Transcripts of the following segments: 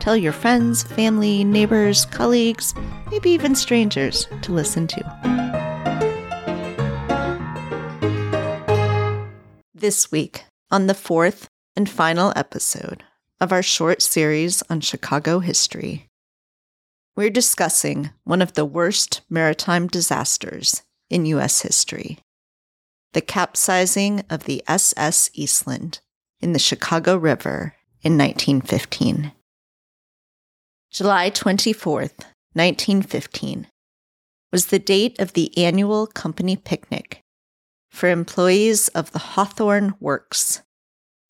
tell your friends, family, neighbors, colleagues, maybe even strangers to listen to. This week, on the fourth and final episode of our short series on Chicago history, we're discussing one of the worst maritime disasters in U.S. history the capsizing of the SS Eastland in the Chicago River in 1915. July 24th, 1915, was the date of the annual company picnic for employees of the Hawthorne Works,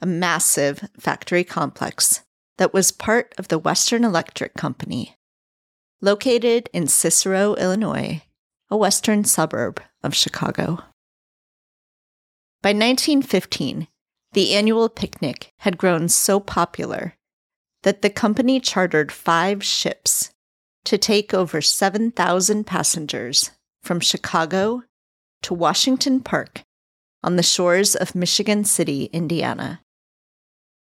a massive factory complex that was part of the Western Electric Company, located in Cicero, Illinois, a western suburb of Chicago. By 1915, the annual picnic had grown so popular that the company chartered five ships to take over 7,000 passengers from Chicago to Washington Park on the shores of Michigan City, Indiana.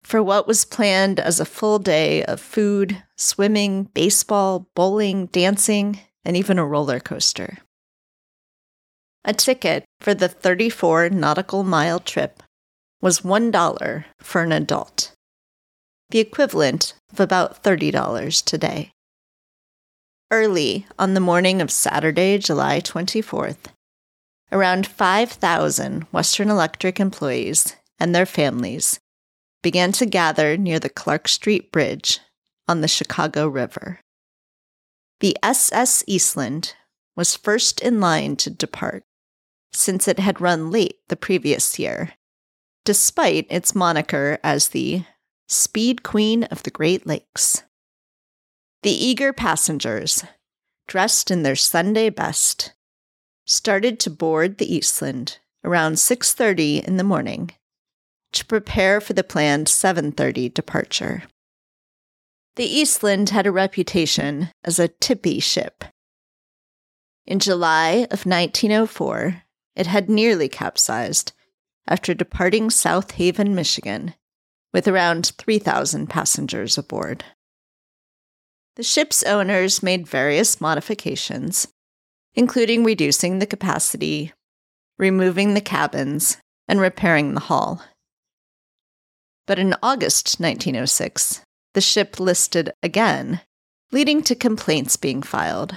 For what was planned as a full day of food, swimming, baseball, bowling, dancing, and even a roller coaster. A ticket for the 34 nautical mile trip was $1 for an adult, the equivalent of about $30 today. Early on the morning of Saturday, July 24th, around 5,000 Western Electric employees and their families began to gather near the Clark Street Bridge on the Chicago River. The SS Eastland was first in line to depart since it had run late the previous year, despite its moniker as the Speed Queen of the Great Lakes. The eager passengers, dressed in their Sunday best, started to board the Eastland around 6:30 in the morning to prepare for the planned 7:30 departure. The Eastland had a reputation as a tippy ship. In July of 1904, it had nearly capsized after departing South Haven, Michigan, with around 3,000 passengers aboard. The ship's owners made various modifications, including reducing the capacity, removing the cabins, and repairing the hull. But in August 1906, the ship listed again, leading to complaints being filed.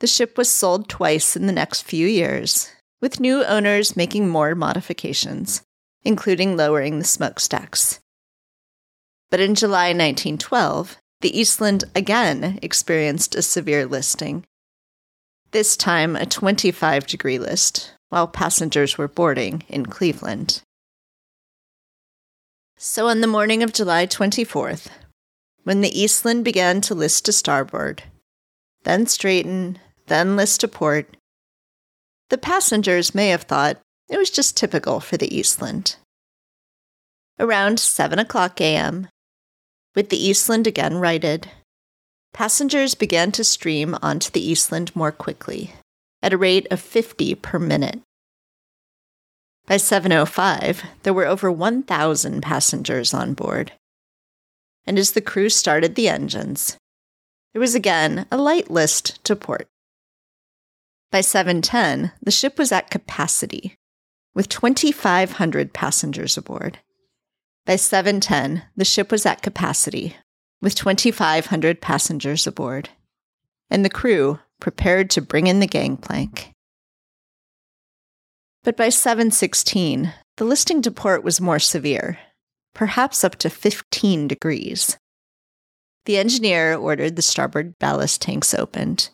The ship was sold twice in the next few years, with new owners making more modifications, including lowering the smokestacks. But in July 1912, the Eastland again experienced a severe listing. This time, a 25 degree list, while passengers were boarding in Cleveland. So, on the morning of July 24th, when the Eastland began to list to starboard, then straighten, then list to port. The passengers may have thought it was just typical for the Eastland. Around 7 o'clock a.m., with the Eastland again righted, passengers began to stream onto the Eastland more quickly, at a rate of 50 per minute. By 7:05, there were over 1,000 passengers on board. And as the crew started the engines, there was again a light list to port. By 710, the ship was at capacity, with 2,500 passengers aboard. By 710, the ship was at capacity, with 2,500 passengers aboard, and the crew prepared to bring in the gangplank. But by 716, the listing to port was more severe, perhaps up to 15 degrees. The engineer ordered the starboard ballast tanks opened,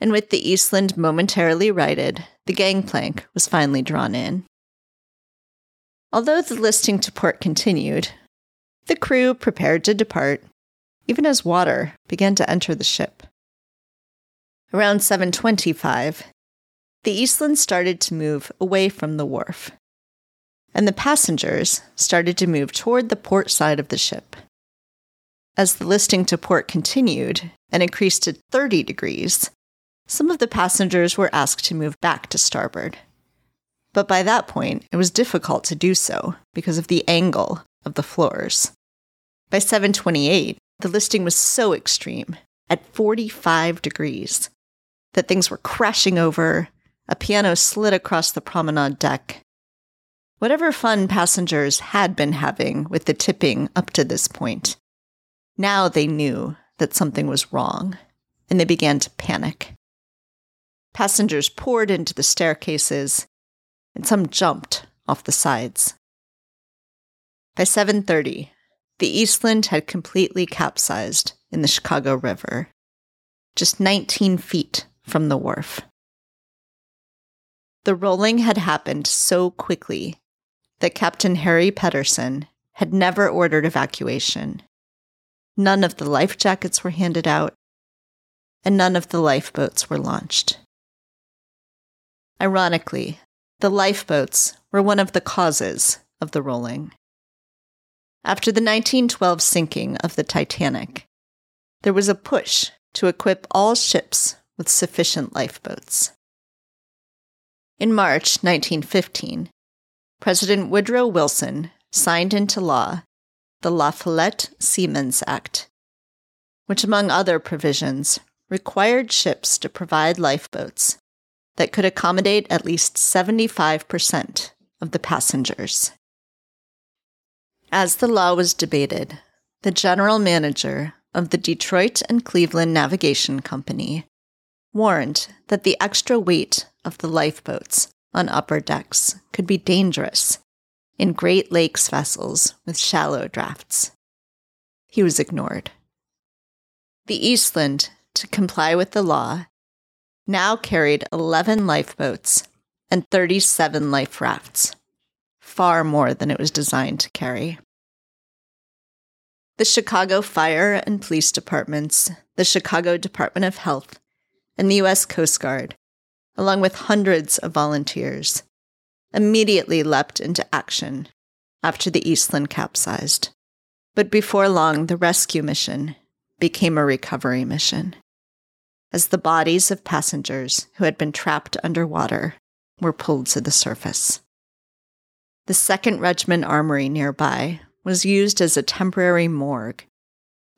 and with the Eastland momentarily righted, the gangplank was finally drawn in. Although the listing to port continued, the crew prepared to depart, even as water began to enter the ship. Around 725, the Eastland started to move away from the wharf, and the passengers started to move toward the port side of the ship. As the listing to port continued and increased to 30 degrees, some of the passengers were asked to move back to starboard. But by that point, it was difficult to do so because of the angle of the floors. By 728, the listing was so extreme, at 45 degrees, that things were crashing over, a piano slid across the promenade deck. Whatever fun passengers had been having with the tipping up to this point, now they knew that something was wrong, and they began to panic. Passengers poured into the staircases, and some jumped off the sides. By 7:30, the Eastland had completely capsized in the Chicago River, just 19 feet from the wharf. The rolling had happened so quickly that Captain Harry Pedersen had never ordered evacuation. None of the life jackets were handed out, and none of the lifeboats were launched. Ironically, the lifeboats were one of the causes of the rolling. After the 1912 sinking of the Titanic, there was a push to equip all ships with sufficient lifeboats. In March 1915, President Woodrow Wilson signed into law the La Follette Seamen's Act, which, among other provisions, required ships to provide lifeboats that could accommodate at least 75% of the passengers. As the law was debated, the general manager of the Detroit and Cleveland Navigation Company warned that the extra weight of the lifeboats on upper decks could be dangerous in Great Lakes vessels with shallow drafts. He was ignored. The Eastland, to comply with the law, now carried 11 lifeboats and 37 life rafts far more than it was designed to carry. The Chicago Fire and Police Departments, the Chicago Department of Health, and the U.S. Coast Guard, along with hundreds of volunteers, immediately leapt into action after the Eastland capsized. But before long, the rescue mission became a recovery mission, as the bodies of passengers who had been trapped underwater were pulled to the surface. The 2nd Regiment Armory nearby was used as a temporary morgue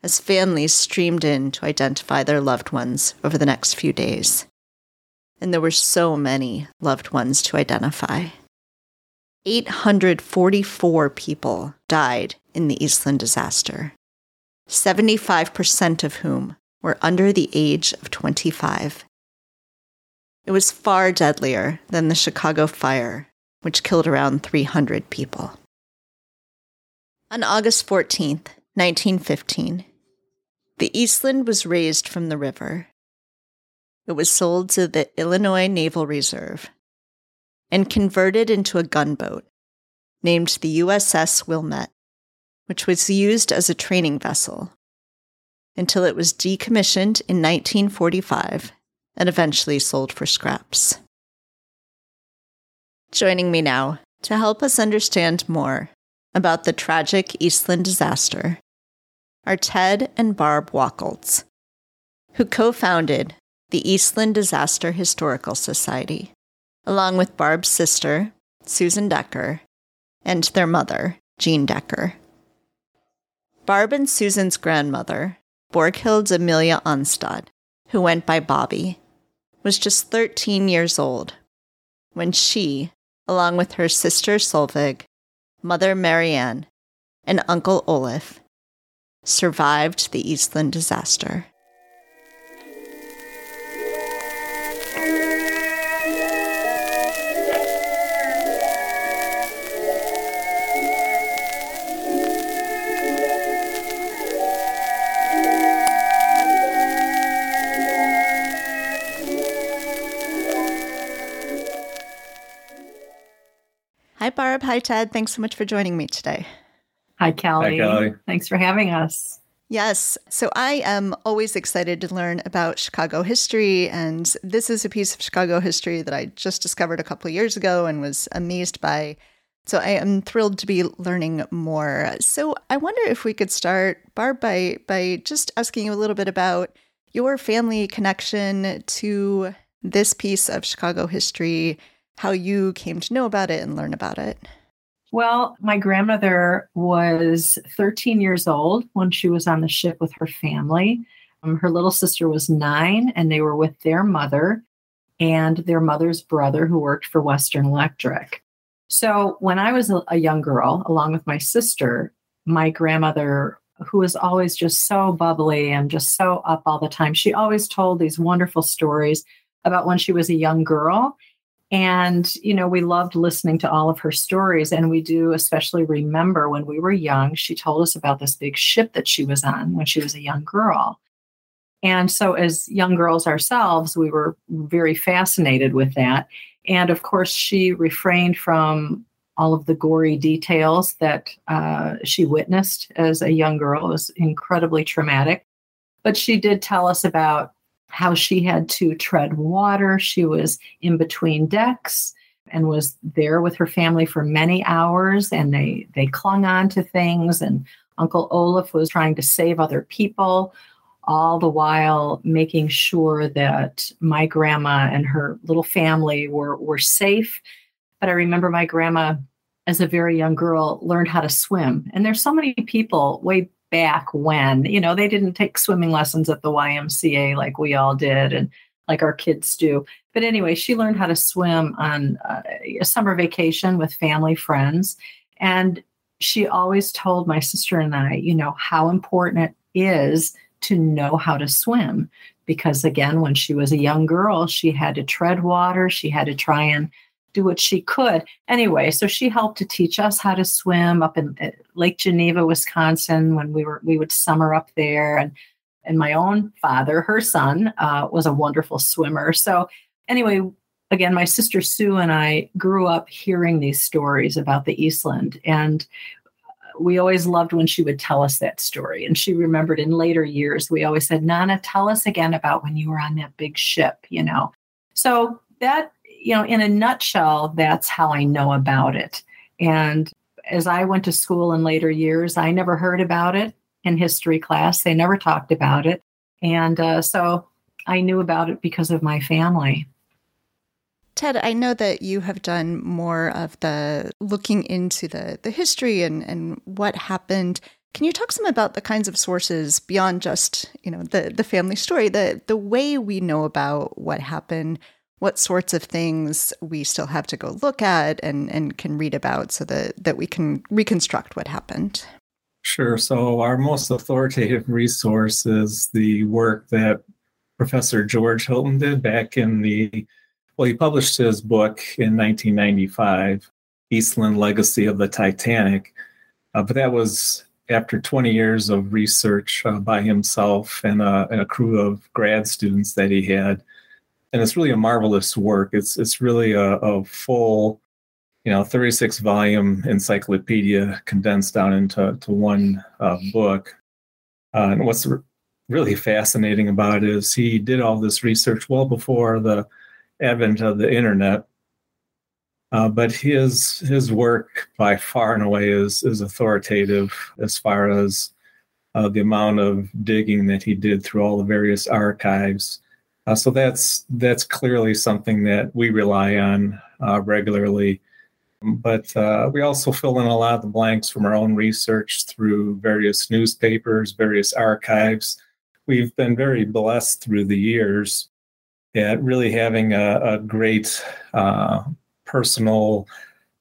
as families streamed in to identify their loved ones over the next few days. And there were so many loved ones to identify. 844 people died in the Eastland disaster, 75% of whom were under the age of 25. It was far deadlier than the Chicago fire which killed around 300 people. On August 14th, 1915, the Eastland was raised from the river. It was sold to the Illinois Naval Reserve and converted into a gunboat named the USS Wilmette, which was used as a training vessel until it was decommissioned in 1945 and eventually sold for scraps. Joining me now to help us understand more about the tragic Eastland disaster are Ted and Barb Wachholz, who co founded the Eastland Disaster Historical Society, along with Barb's sister, Susan Decker, and their mother, Jean Decker. Barb and Susan's grandmother, Borghild Amelia Aanstad, who went by Bobbie, was just 13 years old when she along with her sister Solveig, mother Mariane, and uncle Olaf, survived the Eastland disaster. Hi, Barb. Hi, Ted. Thanks so much for joining me today. Hi, Kelly. Hi, Kelly. Thanks for having us. Yes. So I am always excited to learn about Chicago history. And this is a piece of Chicago history that I just discovered a couple of years ago and was amazed by. So I am thrilled to be learning more. So I wonder if we could start, Barb, by, by just asking you a little bit about your family connection to this piece of Chicago history, how you came to know about it and learn about it. Well, my grandmother was 13 years old when she was on the ship with her family. Um, her little sister was nine, and they were with their mother and their mother's brother who worked for Western Electric. So, when I was a, a young girl, along with my sister, my grandmother, who was always just so bubbly and just so up all the time, she always told these wonderful stories about when she was a young girl and, you know, we loved listening to all of her stories. And we do especially remember when we were young, she told us about this big ship that she was on when she was a young girl. And so, as young girls ourselves, we were very fascinated with that. And of course, she refrained from all of the gory details that uh, she witnessed as a young girl. It was incredibly traumatic. But she did tell us about how she had to tread water. She was in between decks and was there with her family for many hours and they they clung on to things and Uncle Olaf was trying to save other people all the while making sure that my grandma and her little family were were safe. But I remember my grandma as a very young girl learned how to swim. And there's so many people way back when, you know, they didn't take swimming lessons at the YMCA like we all did and like our kids do. But anyway, she learned how to swim on uh, a summer vacation with family friends. And she always told my sister and I, you know, how important it is to know how to swim. Because again, when she was a young girl, she had to tread water, she had to try and do what she could. Anyway, so she helped to teach us how to swim up in uh, Lake Geneva, Wisconsin, when we were we would summer up there. And and my own father, her son, uh, was a wonderful swimmer. So anyway, again, my sister Sue and I grew up hearing these stories about the Eastland, and we always loved when she would tell us that story. And she remembered in later years, we always said, Nana, tell us again about when you were on that big ship, you know. So that you know, in a nutshell, that's how I know about it. And as I went to school in later years, I never heard about it in history class. They never talked about it. And uh, so I knew about it because of my family. Ted, I know that you have done more of the looking into the, the history and, and what happened. Can you talk some about the kinds of sources beyond just, you know, the, the family story, the the way we know about what happened? What sorts of things we still have to go look at and, and can read about so that, that we can reconstruct what happened. Sure. So, our most authoritative resource is the work that Professor George Hilton did back in the, well, he published his book in 1995, Eastland Legacy of the Titanic. Uh, but that was after 20 years of research uh, by himself and, uh, and a crew of grad students that he had and it's really a marvelous work. It's it's really a, a full, you know, 36 volume encyclopedia condensed down into to one uh, book. Uh, and what's really fascinating about it is he did all this research well before the advent of the internet. Uh, but his his work by far and away is is authoritative as far as uh, the amount of digging that he did through all the various archives uh, so that's that's clearly something that we rely on uh, regularly. But uh, we also fill in a lot of the blanks from our own research through various newspapers, various archives. We've been very blessed through the years at really having a, a great uh, personal,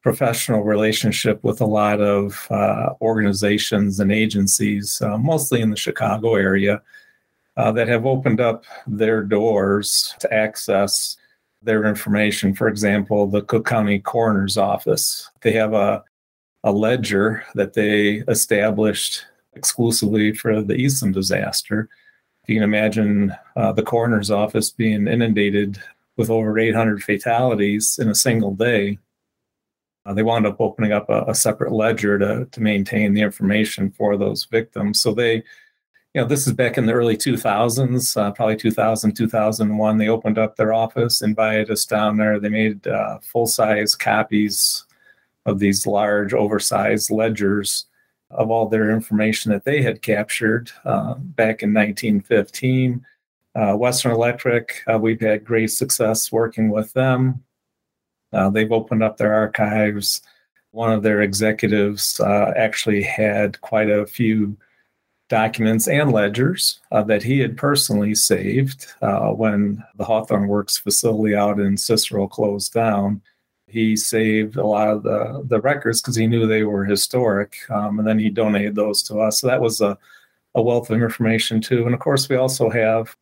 professional relationship with a lot of uh, organizations and agencies, uh, mostly in the Chicago area uh, that have opened up their doors to access their information. For example, the Cook County Coroner's Office. They have a, a ledger that they established exclusively for the Eastland disaster. You can imagine uh, the coroner's office being inundated with over 800 fatalities in a single day. Uh, they wound up opening up a, a separate ledger to, to maintain the information for those victims. So they you know, this is back in the early 2000s, uh, probably 2000, 2001. They opened up their office, invited us down there. They made uh, full size copies of these large, oversized ledgers of all their information that they had captured uh, back in 1915. Uh, Western Electric, uh, we've had great success working with them. Uh, they've opened up their archives. One of their executives actually had quite a few documents and ledgers uh, that he had personally saved uh, when the Hawthorne Works facility out in Cicero closed down. He saved a lot of the, the records because he knew they were historic, um, and then he donated those to us. So that was a, a wealth of information too. And of course, we also have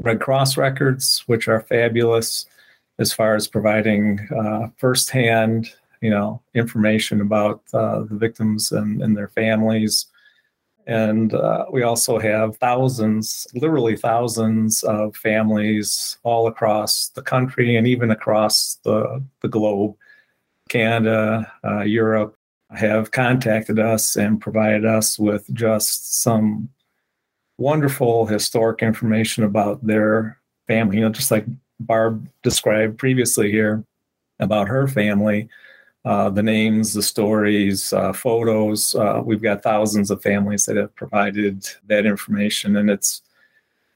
Red Cross records, which are fabulous as far as providing uh, firsthand, you know, information about uh, the victims and, and their families. And uh, we also have thousands, literally thousands of families all across the country and even across the, the globe. Canada, uh, Europe have contacted us and provided us with just some wonderful historic information about their family. You know, just like Barb described previously here about her family uh, the names, the stories, uh, photos. Uh, we've got thousands of families that have provided that information, and it's.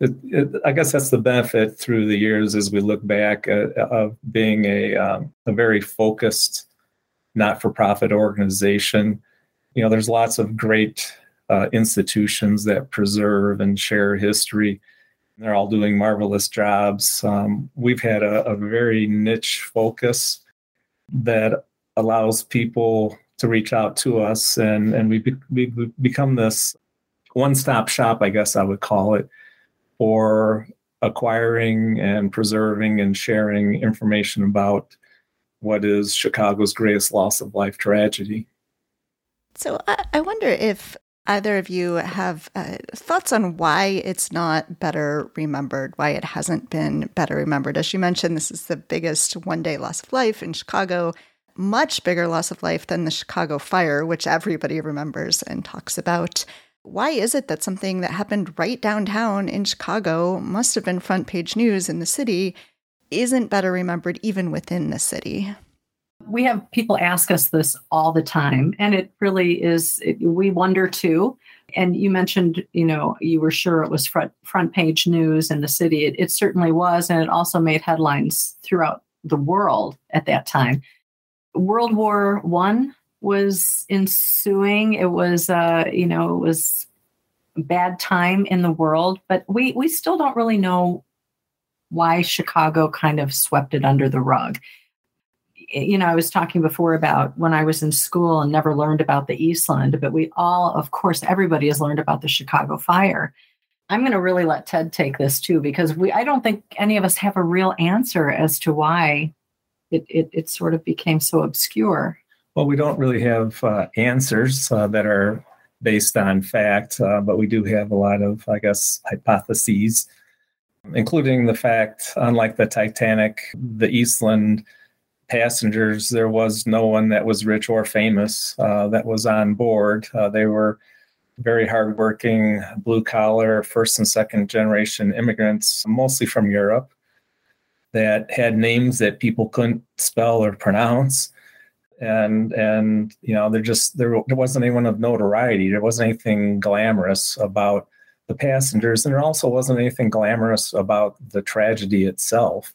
It, it, I guess that's the benefit through the years as we look back uh, of being a um, a very focused, not-for-profit organization. You know, there's lots of great uh, institutions that preserve and share history. They're all doing marvelous jobs. Um, we've had a, a very niche focus that allows people to reach out to us and and we, we become this one-stop shop i guess i would call it for acquiring and preserving and sharing information about what is chicago's greatest loss of life tragedy so i, I wonder if either of you have uh, thoughts on why it's not better remembered, why it hasn't been better remembered. As you mentioned, this is the biggest one day loss of life in Chicago much bigger loss of life than the Chicago fire, which everybody remembers and talks about. Why is it that something that happened right downtown in Chicago must have been front page news in the city isn't better remembered even within the city? We have people ask us this all the time, and it really is, it, we wonder too. And you mentioned, you know, you were sure it was front, front page news in the city. It, it certainly was, and it also made headlines throughout the world at that time. World War One was ensuing. It was, uh, you know, it was bad time in the world, but we we still don't really know why Chicago kind of swept it under the rug. You know, I was talking before about when I was in school and never learned about the Eastland, but we all, of course, everybody has learned about the Chicago fire. I'm going to really let Ted take this too, because we, I don't think any of us have a real answer as to why it, it, it sort of became so obscure. Well, we don't really have uh, answers uh, that are based on fact, uh, but we do have a lot of, I guess, hypotheses, including the fact, unlike the Titanic, the Eastland passengers, there was no one that was rich or famous uh, that was on board. Uh, they were very hardworking, blue collar, first and second generation immigrants, mostly from Europe that had names that people couldn't spell or pronounce. And and you know there just there, there wasn't anyone of notoriety. There wasn't anything glamorous about the passengers and there also wasn't anything glamorous about the tragedy itself.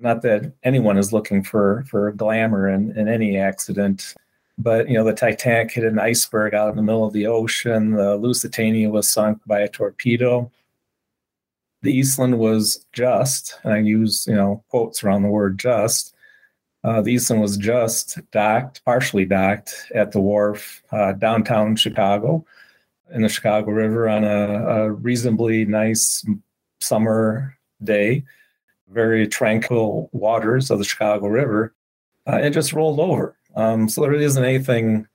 Not that anyone is looking for for glamour in, in any accident but you know the titanic hit an iceberg out in the middle of the ocean. The lusitania was sunk by a torpedo the Eastland was just, and I use you know quotes around the word just. Uh, the Eastland was just docked, partially docked at the wharf uh, downtown Chicago, in the Chicago River on a, a reasonably nice summer day, very tranquil waters of the Chicago River, uh, and just rolled over. Um, so there really isn't anything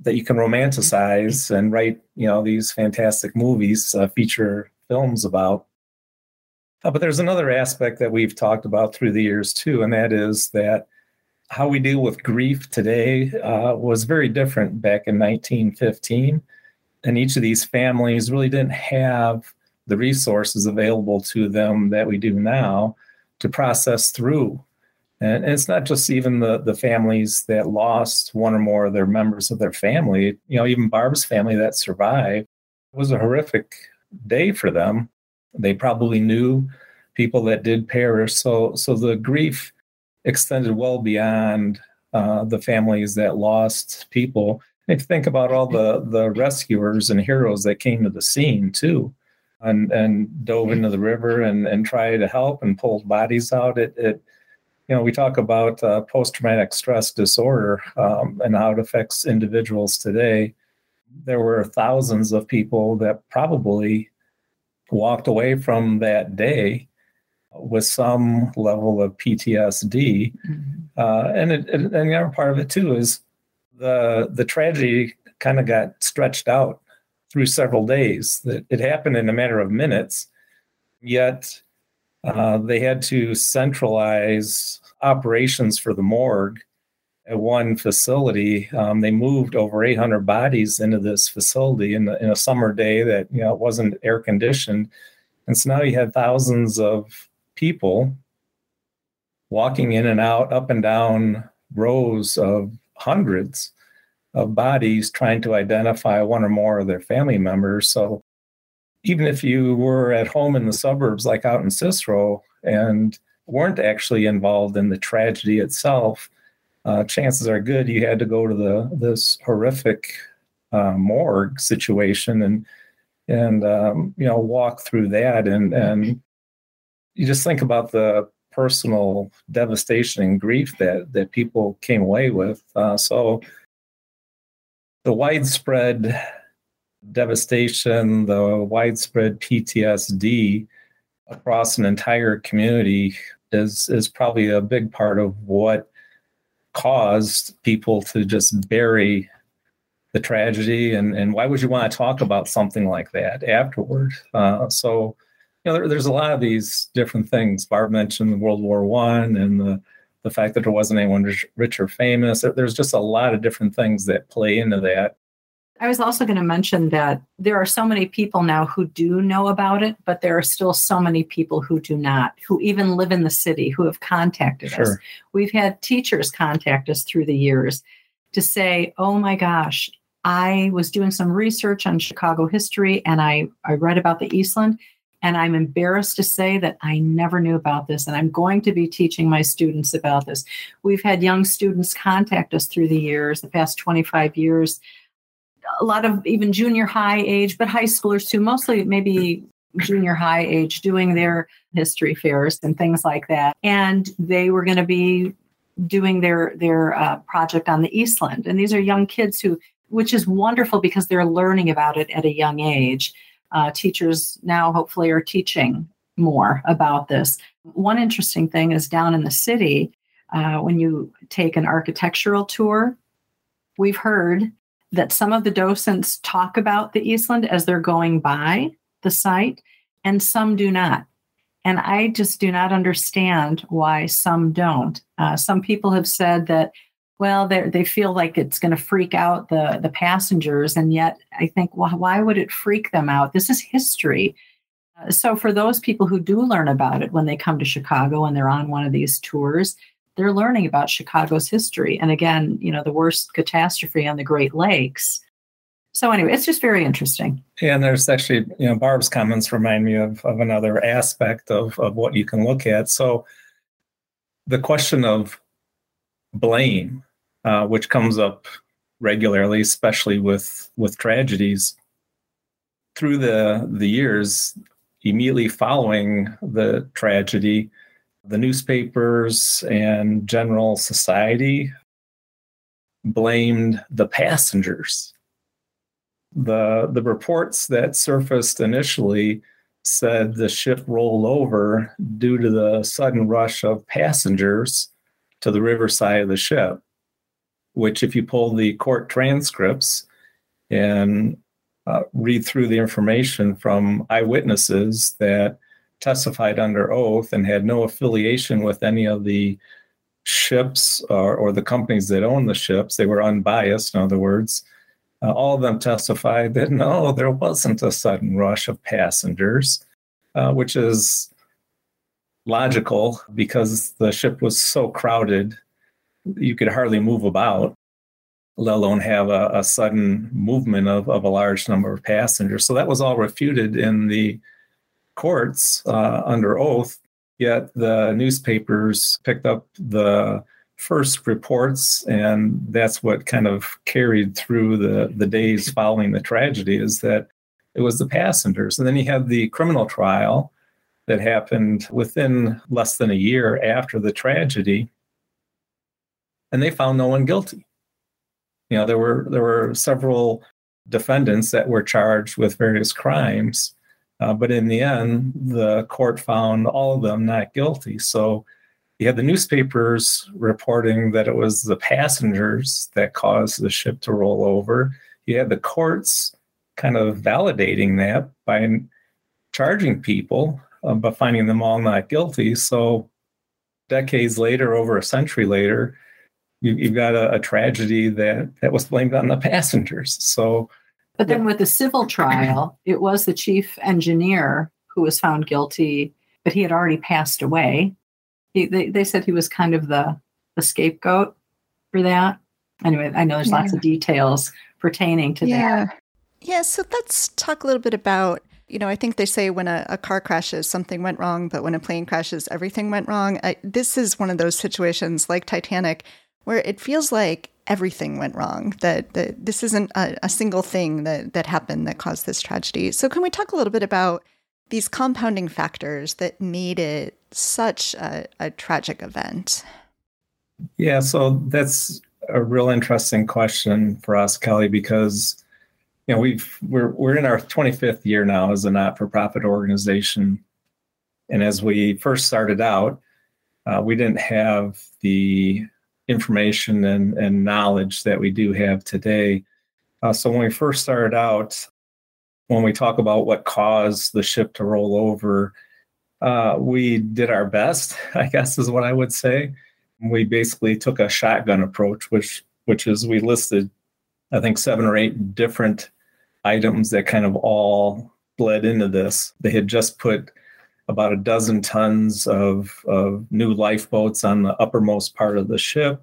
that you can romanticize and write, you know, these fantastic movies, uh, feature films about. Uh, but there's another aspect that we've talked about through the years too, and that is that how we deal with grief today uh, was very different back in 1915. and each of these families really didn't have the resources available to them that we do now to process through. And, it's not just even the, the families that lost one or more of their members of their family, you know, even Barb's family that survived. It was a horrific day for them. They probably knew people that did perish. So, so the grief extended well beyond uh, the families that lost people. If you think about all the the rescuers and heroes that came to the scene too, and and dove into the river and and tried to help and pulled bodies out. It it you know we talk about uh, post traumatic stress disorder um, and how it affects individuals today. There were thousands of people that probably walked away from that day with some level of PTSD. Mm-hmm. Uh, and, it, and the other part of it too is the the tragedy kind of got stretched out through several days. That it happened in a matter of minutes, yet uh, they had to centralize operations for the morgue at one facility. Um, they moved over 800 bodies into this facility in, the, in a summer day that you know wasn't air conditioned, and so now you had thousands of people walking in and out, up and down rows of hundreds of bodies trying to identify one or more of their family members. So even if you were at home in the suburbs, like out in Cicero, and weren't actually involved in the tragedy itself, uh, chances are good you had to go to the this horrific uh, morgue situation and and um, you know walk through that and and you just think about the personal devastation and grief that that people came away with. Uh, so the widespread devastation, the widespread PTSD across an entire community is is probably a big part of what caused people to just bury the tragedy and and why would you want to talk about something like that afterward uh, so you know, there, there's a lot of these different things. Barb mentioned World War One and the the fact that there wasn't anyone rich, rich or famous. There's just a lot of different things that play into that. I was also going to mention that there are so many people now who do know about it, but there are still so many people who do not, who even live in the city, who have contacted sure. us. We've had teachers contact us through the years to say, oh my gosh, I was doing some research on Chicago history and I, I read about the Eastland and I'm embarrassed to say that I never knew about this, and I'm going to be teaching my students about this. We've had young students contact us through the years, the past 25 years, a lot of even junior high age, but high schoolers too, mostly maybe junior high age, doing their history fairs and things like that. And they were going to be doing their their uh, project on the Eastland, and these are young kids who, which is wonderful because they're learning about it at a young age uh, teachers now hopefully are teaching more about this. One interesting thing is down in the city, uh, when you take an architectural tour, we've heard that some of the docents talk about the Eastland as they're going by the site, and some do not. And I just do not understand why some don't. Uh, some people have said that well they feel like it's going to freak out the the passengers and yet i think well, why would it freak them out this is history uh, so for those people who do learn about it when they come to chicago and they're on one of these tours they're learning about chicago's history and again you know the worst catastrophe on the great lakes so anyway it's just very interesting and there's actually you know barb's comments remind me of, of another aspect of, of what you can look at so the question of blame, uh, which comes up regularly, especially with with tragedies. Through the the years, immediately following the tragedy, the newspapers and general society blamed the passengers. The the reports that surfaced initially said the ship rolled over due to the sudden rush of passengers to the riverside of the ship, which, if you pull the court transcripts and uh, read through the information from eyewitnesses that testified under oath and had no affiliation with any of the ships or, or the companies that own the ships, they were unbiased, in other words. uh, all of them testified that no, there wasn't a sudden rush of passengers, uh, which is logical because the ship was so crowded, you could hardly move about, let alone have a, a sudden movement of, of a large number of passengers. So that was all refuted in the courts uh, under oath. Yet the newspapers picked up the first reports, and that's what kind of carried through the, the days following the tragedy is that it was the passengers. And then you had the criminal trial that happened within less than a year after the tragedy, and they found no one guilty. You know, there were there were several defendants that were charged with various crimes, uh, but in the end, the court found all of them not guilty. So you had the newspapers reporting that it was the passengers that caused the ship to roll over. You had the courts kind of validating that by charging people, uh, but finding them all not guilty. So decades later, over a century later, you, have got a, a, tragedy that that was blamed on the passengers. So, but then with the civil trial, it was the chief engineer who was found guilty, but he had already passed away. He, they, they said he was kind of the, the scapegoat for that. Anyway, I know there's yeah. lots of details pertaining to yeah. that. Yeah, so let's talk a little bit about, you know, I think they say when a, a car crashes, something went wrong, but when a plane crashes, everything went wrong. I, this is one of those situations like Titanic where it feels like everything went wrong, that, that this isn't a, a single thing that, that happened that caused this tragedy. So, can we talk a little bit about these compounding factors that made it such a, a tragic event? Yeah, so that's a real interesting question for us, Kelly, because you know we've we're we're in our 25th year now as a not-for-profit organization, and as we first started out, uh, we didn't have the information and, and knowledge that we do have today. Uh, so when we first started out, when we talk about what caused the ship to roll over, uh, we did our best, I guess is what I would say. We basically took a shotgun approach, which which is we listed, I think, seven or eight different items that kind of all bled into this. They had just put about a dozen tons of, of new lifeboats on the uppermost part of the ship.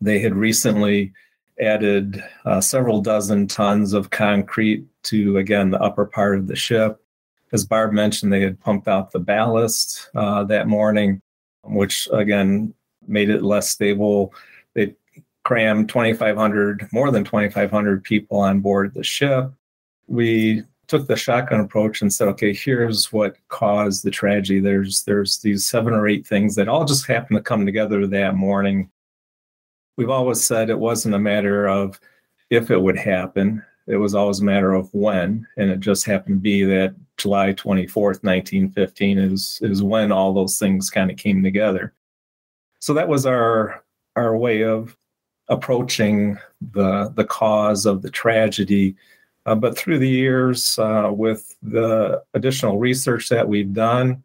They had recently added uh, several dozen tons of concrete to, again, the upper part of the ship. As Barb mentioned, they had pumped out the ballast uh, that morning, which again made it less stable. They crammed 2,500, more than 2,500 people on board the ship. We took the shotgun approach and said, okay, here's what caused the tragedy. There's there's these seven or eight things that all just happened to come together that morning. We've always said it wasn't a matter of if it would happen. It was always a matter of when, and it just happened to be that July 24th, 1915 is is when all those things kind of came together. So that was our our way of approaching the the cause of the tragedy. Uh, but through the years, uh, with the additional research that we've done,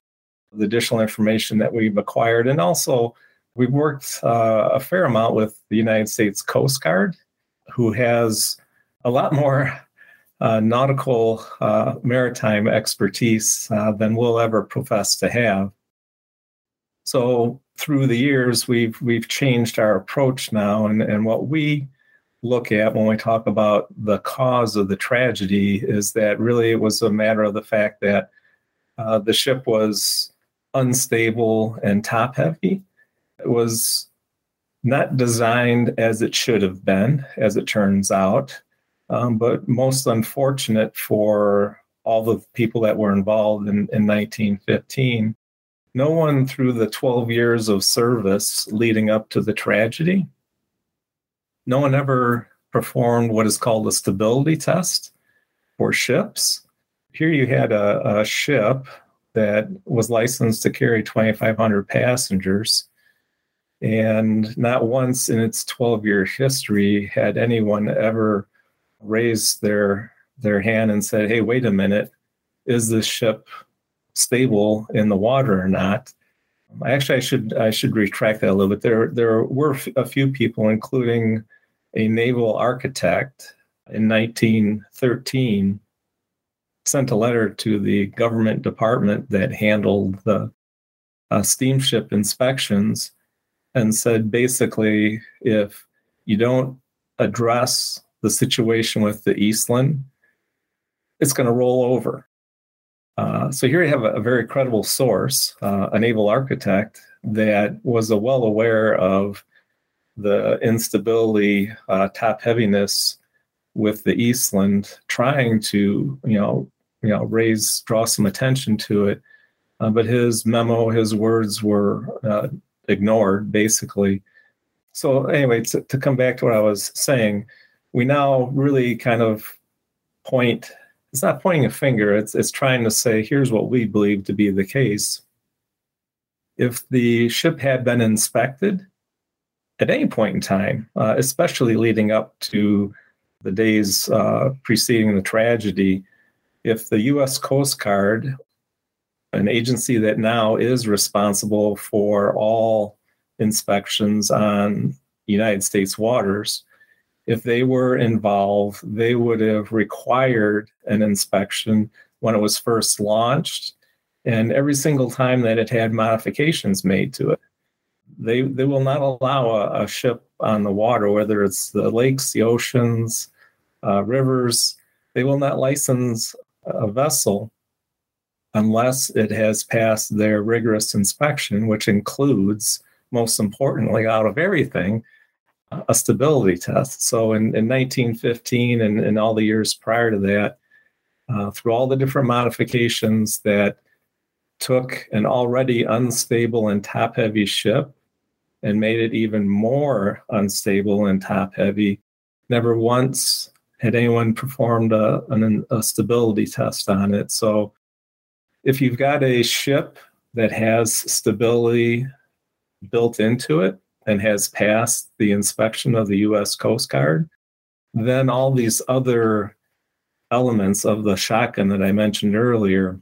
the additional information that we've acquired, and also we've worked uh, a fair amount with the United States Coast Guard, who has a lot more uh, nautical uh, maritime expertise uh, than we'll ever profess to have. So through the years, we've we've changed our approach now, and, and what we look at when we talk about the cause of the tragedy is that really it was a matter of the fact that uh, the ship was unstable and top heavy. It was not designed as it should have been, as it turns out, um, but most unfortunate for all the people that were involved in, in 1915. No one through the 12 years of service leading up to the tragedy, no one ever performed what is called a stability test for ships. Here you had a, a ship that was licensed to carry 2,500 passengers and not once in its 12 year history had anyone ever raised their their hand and said, "Hey, wait a minute, is this ship stable in the water or not?" Actually, I should I should retract that a little bit. There there were a few people, including a naval architect, in 1913 sent a letter to the government department that handled the uh, steamship inspections and said basically if you don't address the situation with the Eastland, it's going to roll over. Uh, so here you have a, a very credible source, uh, a naval architect that was well aware of the instability, uh, top heaviness with the Eastland, trying to you know you know raise draw some attention to it. Uh, but his memo, his words were uh, ignored basically. So anyway, to, to come back to what I was saying, we now really kind of point. It's not pointing a finger. It's it's trying to say here's what we believe to be the case. If the ship had been inspected at any point in time, uh, especially leading up to the days uh, preceding the tragedy, if the U.S. Coast Guard, an agency that now is responsible for all inspections on United States waters, if they were involved, they would have required an inspection when it was first launched and every single time that it had modifications made to it they they will not allow a, a ship on the water, whether it's the lakes, the oceans, uh, rivers. They will not license a vessel unless it has passed their rigorous inspection, which includes, most importantly, out of everything, a stability test. So in, in 1915 and, and all the years prior to that, uh, through all the different modifications that took an already unstable and top heavy ship and made it even more unstable and top heavy. Never once had anyone performed a, an, a stability test on it. So if you've got a ship that has stability built into it and has passed the inspection of the US Coast Guard, then all these other elements of the shotgun that I mentioned earlier,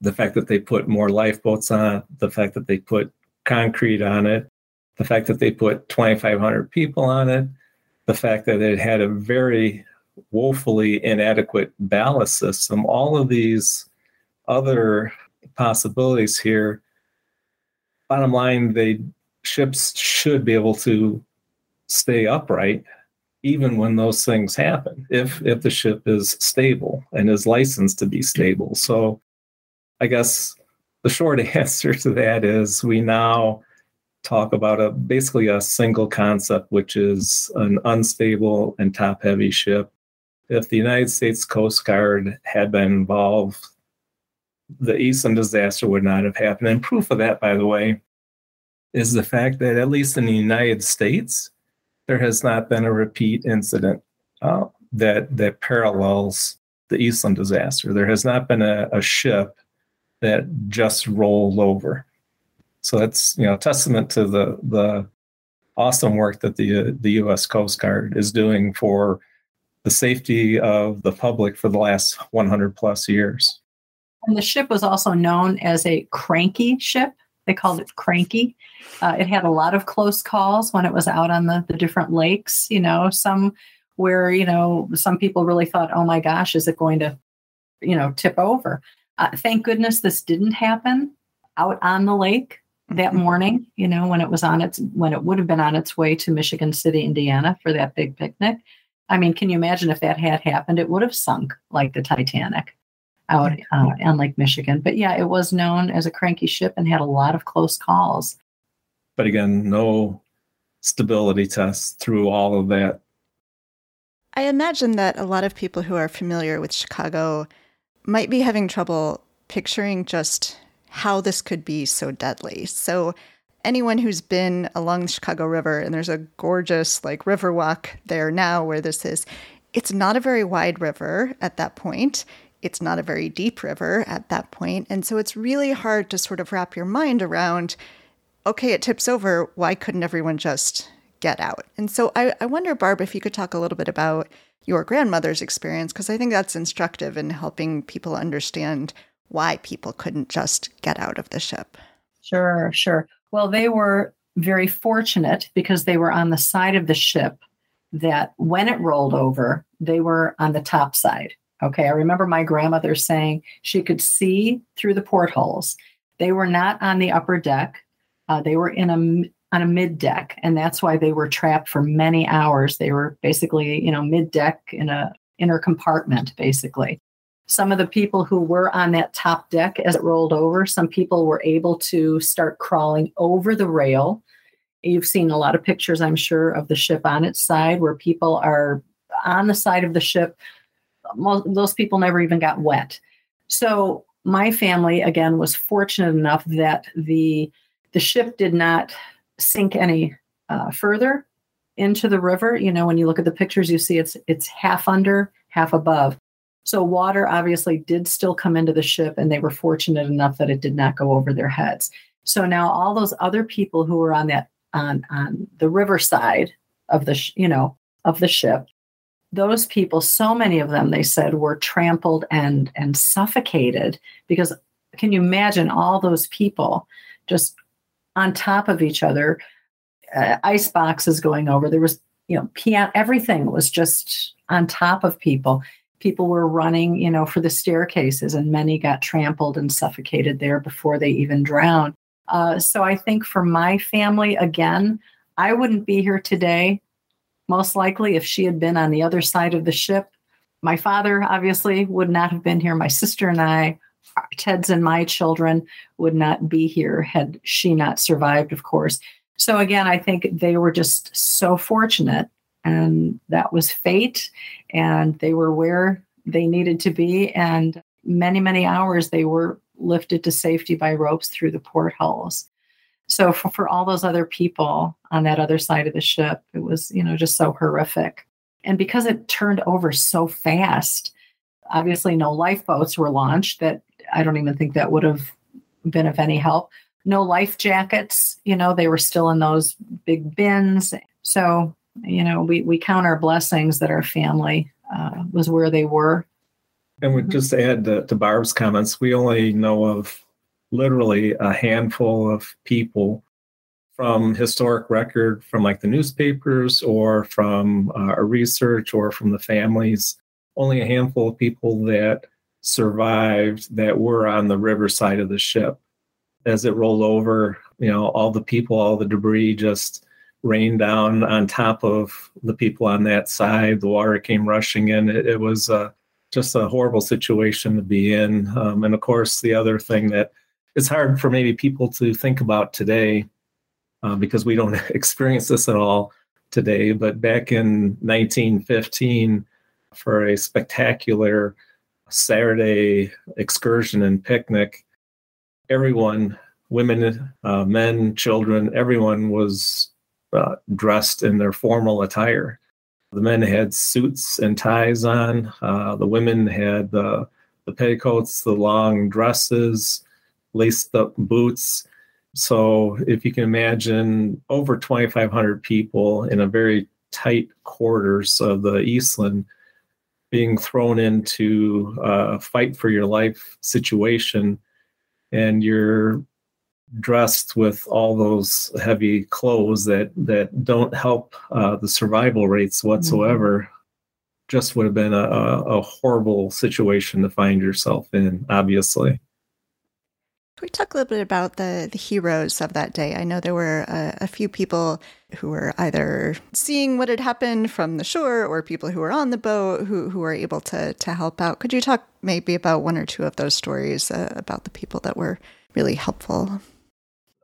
the fact that they put more lifeboats on it, the fact that they put concrete on it, the fact that they put 2,500 people on it, the fact that it had a very woefully inadequate ballast system, all of these other possibilities here. Bottom line, they ships should be able to stay upright even when those things happen if if the ship is stable and is licensed to be stable so i guess the short answer to that is we now talk about a basically a single concept, which is an unstable and top heavy ship. If the United States Coast Guard had been involved, the Eastland disaster would not have happened. And proof of that, by the way, is the fact that at least in the United States, there has not been a repeat incident uh, that that parallels the Eastland disaster. There has not been a, a ship that just rolled over. So that's you know testament to the the awesome work that the the U.S. Coast Guard is doing for the safety of the public for the last 100 plus years. And the ship was also known as a cranky ship. They called it cranky. Uh, it had a lot of close calls when it was out on the, the different lakes, you know, some where, you know, some people really thought, oh my gosh, is it going to, you know, tip over? Uh, thank goodness this didn't happen out on the lake that morning, you know, when it was on its when it would have been on its way to Michigan City, Indiana for that big picnic. I mean, can you imagine if that had happened? It would have sunk like the Titanic out uh, on Lake Michigan. But yeah, it was known as a cranky ship and had a lot of close calls. But again, no stability tests through all of that. I imagine that a lot of people who are familiar with Chicago might be having trouble picturing just how this could be so deadly. So, anyone who's been along the Chicago River, and there's a gorgeous like river walk there now where this is, it's not a very wide river at that point. It's not a very deep river at that point. And so it's really hard to sort of wrap your mind around okay, it tips over. Why couldn't everyone just get out? And so I, I wonder, Barb, if you could talk a little bit about your grandmother's experience, because I think that's instructive in helping people understand why people couldn't just get out of the ship. Sure, sure. Well, they were very fortunate because they were on the side of the ship that when it rolled over, they were on the top side. Okay, I remember my grandmother saying she could see through the portholes. They were not on the upper deck. Uh, they were in a on a mid deck, and that's why they were trapped for many hours. They were basically, you know, mid deck in a inner compartment, basically. Some of the people who were on that top deck as it rolled over, some people were able to start crawling over the rail. You've seen a lot of pictures, I'm sure, of the ship on its side where people are on the side of the ship. Most, those people never even got wet. So my family again was fortunate enough that the the ship did not sink any uh, further into the river. You know, when you look at the pictures, you see it's it's half under, half above. So water obviously did still come into the ship, and they were fortunate enough that it did not go over their heads. So now all those other people who were on that on on the riverside of the sh- you know of the ship, those people, so many of them, they said, were trampled and and suffocated because can you imagine all those people just on top of each other, uh, ice boxes going over. There was, you know, everything was just on top of people. People were running, you know, for the staircases, and many got trampled and suffocated there before they even drowned. Uh, so I think for my family, again, I wouldn't be here today, most likely, if she had been on the other side of the ship. My father obviously would not have been here. My sister and I Ted's and my children would not be here had she not survived, of course. So, again, I think they were just so fortunate, and that was fate, and they were where they needed to be. And many, many hours they were lifted to safety by ropes through the portholes. So, for, for all those other people on that other side of the ship, it was, you know, just so horrific. And because it turned over so fast, obviously no lifeboats were launched that I don't even think that would have been of any help. No life jackets, you know, they were still in those big bins. So, you know, we, we count our blessings that our family uh, was where they were. And we just add to, to Barb's comments, we only know of literally a handful of people from historic record from like the newspapers or from uh, a research or from the families only a handful of people that survived that were on the riverside of the ship. As it rolled over, you know, all the people, all the debris just rained down on top of the people on that side. The water came rushing in. It, it was uh, just a horrible situation to be in. Um, and of course, the other thing that it's hard for maybe people to think about today uh, because we don't experience this at all today. But back in 1915, for a spectacular Saturday excursion and picnic. Everyone, women, uh, men, children, everyone was uh, dressed in their formal attire. The men had suits and ties on. Uh, the women had the, the petticoats, the long dresses, laced up boots. So, if you can imagine, over 2,500 people in a very tight quarters of the Eastland being thrown into a fight for your life situation and you're dressed with all those heavy clothes that that don't help uh, the survival rates whatsoever mm-hmm. just would have been a, a horrible situation to find yourself in obviously can we talk a little bit about the, the heroes of that day? I know there were a, a, few people who were either seeing what had happened from the shore or people who were on the boat who, who were able to, to help out. Could you talk maybe about one or two of those stories uh, about the people that were really helpful?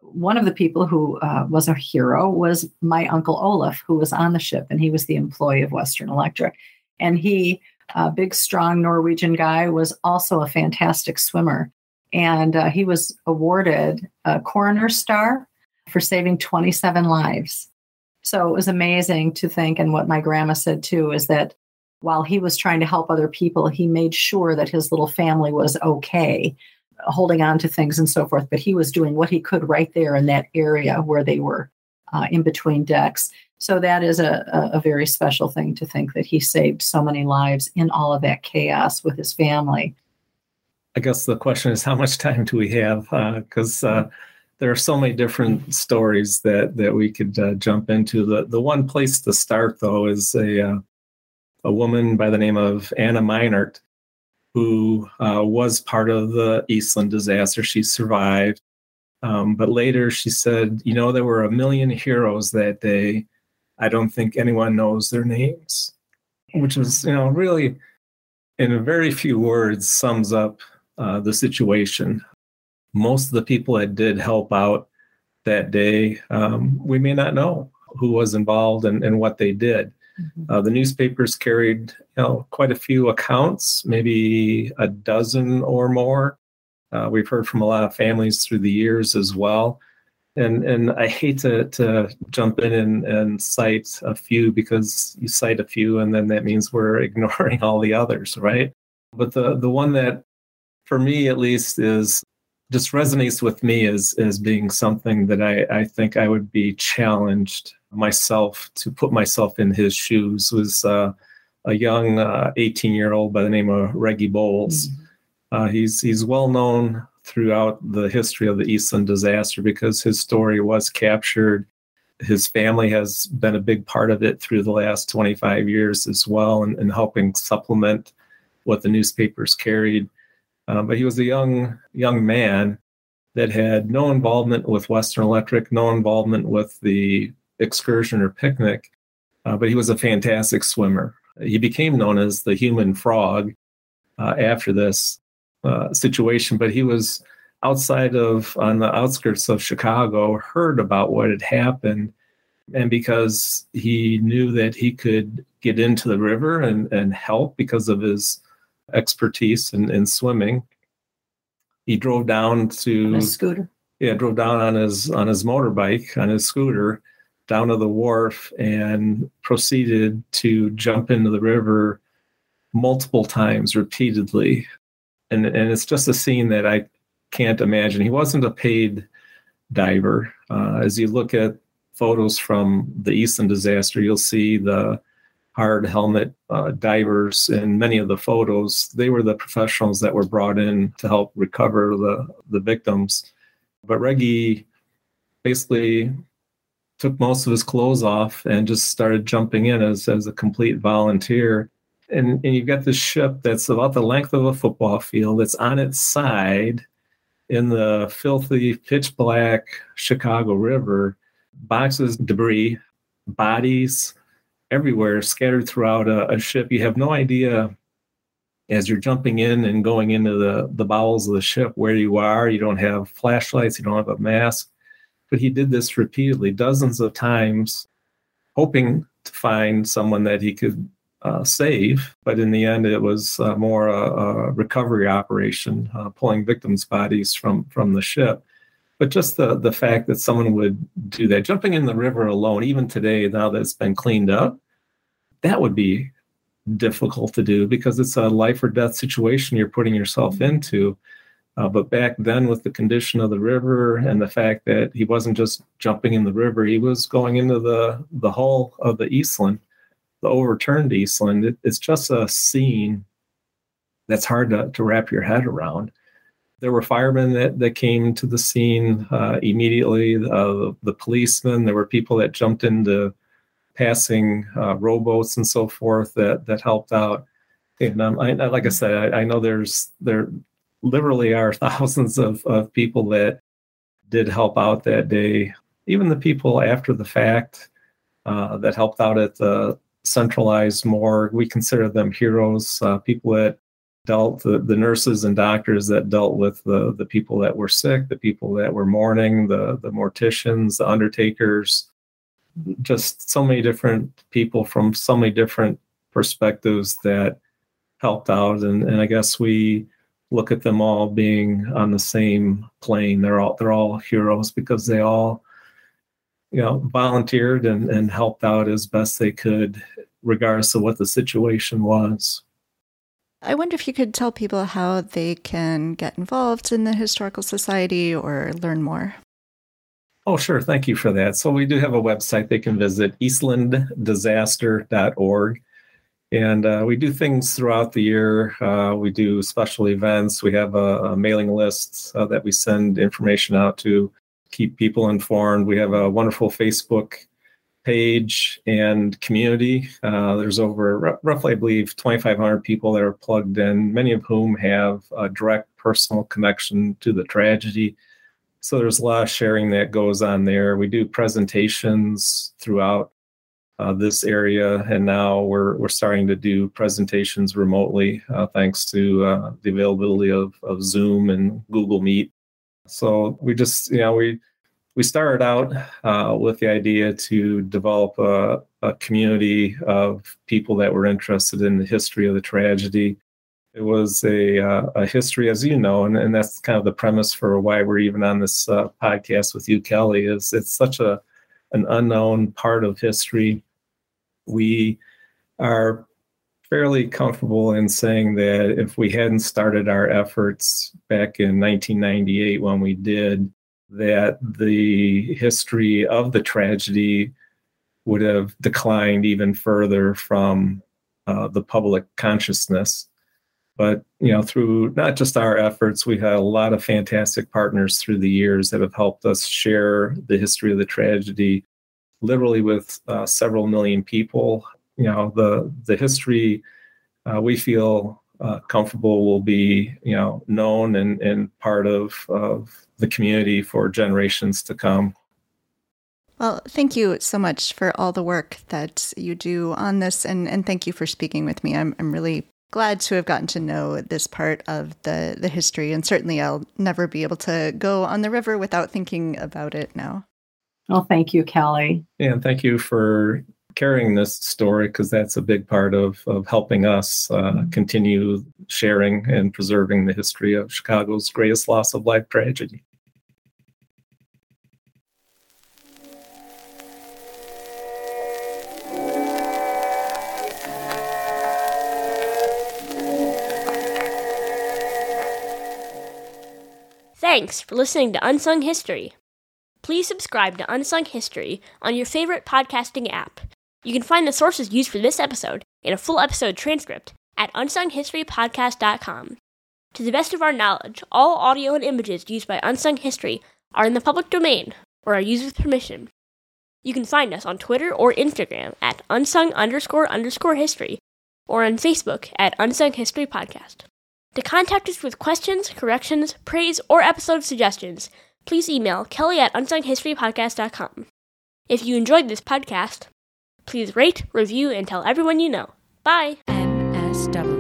One of the people who uh, was a hero was my uncle Olaf, who was on the ship, and he was the employee of Western Electric. And he, a big, strong Norwegian guy, was also a fantastic swimmer and uh, he was awarded a coroner star for saving 27 lives. So it was amazing to think, and what my grandma said too is that while he was trying to help other people, he made sure that his little family was okay, holding on to things and so forth. But he was doing what he could right there in that area where they were uh, in between decks. So that is a, a, a very special thing to think that he saved so many lives in all of that chaos with his family. I guess the question is how much time do we have? Because uh, uh, there are so many different stories that that we could uh, jump into. The the one place to start though is a uh, a woman by the name of Anna Meinert, who uh, was part of the Eastland disaster. She survived. Um, but later she said, you know, there were a million heroes that day. I don't think anyone knows their names, which is you know, really, in a very few words, sums up uh, the situation. Most of the people that did help out that day, um, we may not know who was involved and, and what they did. Mm-hmm. Uh, the newspapers carried you know, quite a few accounts, maybe a dozen or more. Uh, we've heard from a lot of families through the years as well. And, and I hate to, to jump in and, and cite a few because you cite a few and then that means we're ignoring all the others, right? But the, the one that, for me at least, is just resonates with me as, as being something that I, I think I would be challenged myself to put myself in his shoes was uh, a young 18 uh, year old by the name of Reggie Bowles. Mm-hmm. Uh, he's he's well known throughout the history of the Eastland disaster because his story was captured. His family has been a big part of it through the last 25 years as well, and, and helping supplement what the newspapers carried. Um, but he was a young young man that had no involvement with Western Electric, no involvement with the excursion or picnic, uh, but he was a fantastic swimmer. He became known as the human frog uh, after this uh, situation, but he was outside of, on the outskirts of Chicago, heard about what had happened. And because he knew that he could get into the river and, and help because of his expertise in, in swimming, he drove down to scooter. Yeah, drove down on his on his motorbike on his scooter down to the wharf and proceeded to jump into the river multiple times repeatedly. And, and it's just a scene that I can't imagine. He wasn't a paid diver. Uh, as you look at photos from the Eastland disaster, you'll see the hard helmet uh, divers in many of the photos. They were the professionals that were brought in to help recover the, the victims. But Reggie basically took most of his clothes off and just started jumping in as, as a complete volunteer. And, and you've got this ship that's about the length of a football field that's on its side in the filthy, pitch black Chicago River, boxes, debris, bodies everywhere scattered throughout a, a ship. You have no idea as you're jumping in and going into the, the bowels of the ship where you are. You don't have flashlights, you don't have a mask but he did this repeatedly, dozens of times, hoping to find someone that he could uh, save. But in the end, it was uh, more a, a, recovery operation, uh, pulling victims' bodies from from the ship. But just the the fact that someone would do that, jumping in the river alone, even today, now that it's been cleaned up, that would be difficult to do because it's a life or death situation you're putting yourself into. Uh, but back then, with the condition of the river and the fact that he wasn't just jumping in the river, he was going into the the hull of the Eastland, the overturned Eastland. It, it's just a scene that's hard to, to wrap your head around. There were firemen that, that came to the scene uh, immediately, uh, the policemen. There were people that jumped into passing uh, rowboats and so forth that that helped out. And um, I, like I said, I, I know there's there literally are thousands of, of people that did help out that day. Even the people after the fact uh, that helped out at the centralized morgue, we consider them heroes. Uh, people that dealt the, the nurses and doctors that dealt with the, the people that were sick, the people that were mourning, the, the morticians, the undertakers, just so many different people from so many different perspectives that helped out. And, and I guess we look at them all being on the same plane. They're all they're all heroes because they all, you know, volunteered and, and helped out as best they could, regardless of what the situation was. I wonder if you could tell people how they can get involved in the Historical Society or learn more. Oh, sure. Thank you for that. So, we do have a website they can visit, eastlanddisaster.org. And uh, we do things throughout the year. Uh, we do special events. We have a, a mailing list uh, that we send information out to keep people informed. We have a wonderful Facebook page and community. Uh, there's over r- roughly, I believe, 2,500 people that are plugged in, many of whom have a direct personal connection to the tragedy. So there's a lot of sharing that goes on there. We do presentations throughout uh, this area, and now we're we're starting to do presentations remotely uh, thanks to uh, the availability of, of Zoom and Google Meet. So we just you know we we started out uh, with the idea to develop a, a, community of people that were interested in the history of the tragedy. It was a, uh, a history, as you know, and, and that's kind of the premise for why we're even on this uh, podcast with you, Kelly. Is it's such a an unknown part of history. We are fairly comfortable in saying that if we hadn't started our efforts back in 1998 when we did, that the history of the tragedy would have declined even further from uh, the public consciousness. But you know, through not just our efforts, we had a lot of fantastic partners through the years that have helped us share the history of the tragedy, literally with uh, several million people. You know, the the history uh, we feel uh, comfortable will be you know known and, and part of, of the community for generations to come. Well, thank you so much for all the work that you do on this, and, and thank you for speaking with me. I'm, I'm really glad to have gotten to know this part of the, the history, and certainly I'll never be able to go on the river without thinking about it now. Well, thank you, Kelly. And thank you for carrying this story because that's a big part of, of helping us uh, continue sharing and preserving the history of Chicago's greatest loss of life tragedy. Thanks for listening to Unsung History. Please subscribe to Unsung History on your favorite podcasting app you can find the sources used for this episode in a full episode transcript at unsunghistorypodcast.com. To the best of our knowledge, all audio and images used by Unsung History are in the public domain or are used with permission. You can find us on Twitter or Instagram at unsung underscore underscore history or on Facebook at Unsung History Podcast. To contact us with questions, corrections, praise, or episode suggestions, please email kelly at unsunghistorypodcast.com. If you enjoyed this podcast, Please rate, review, and tell everyone you know. Bye! MSW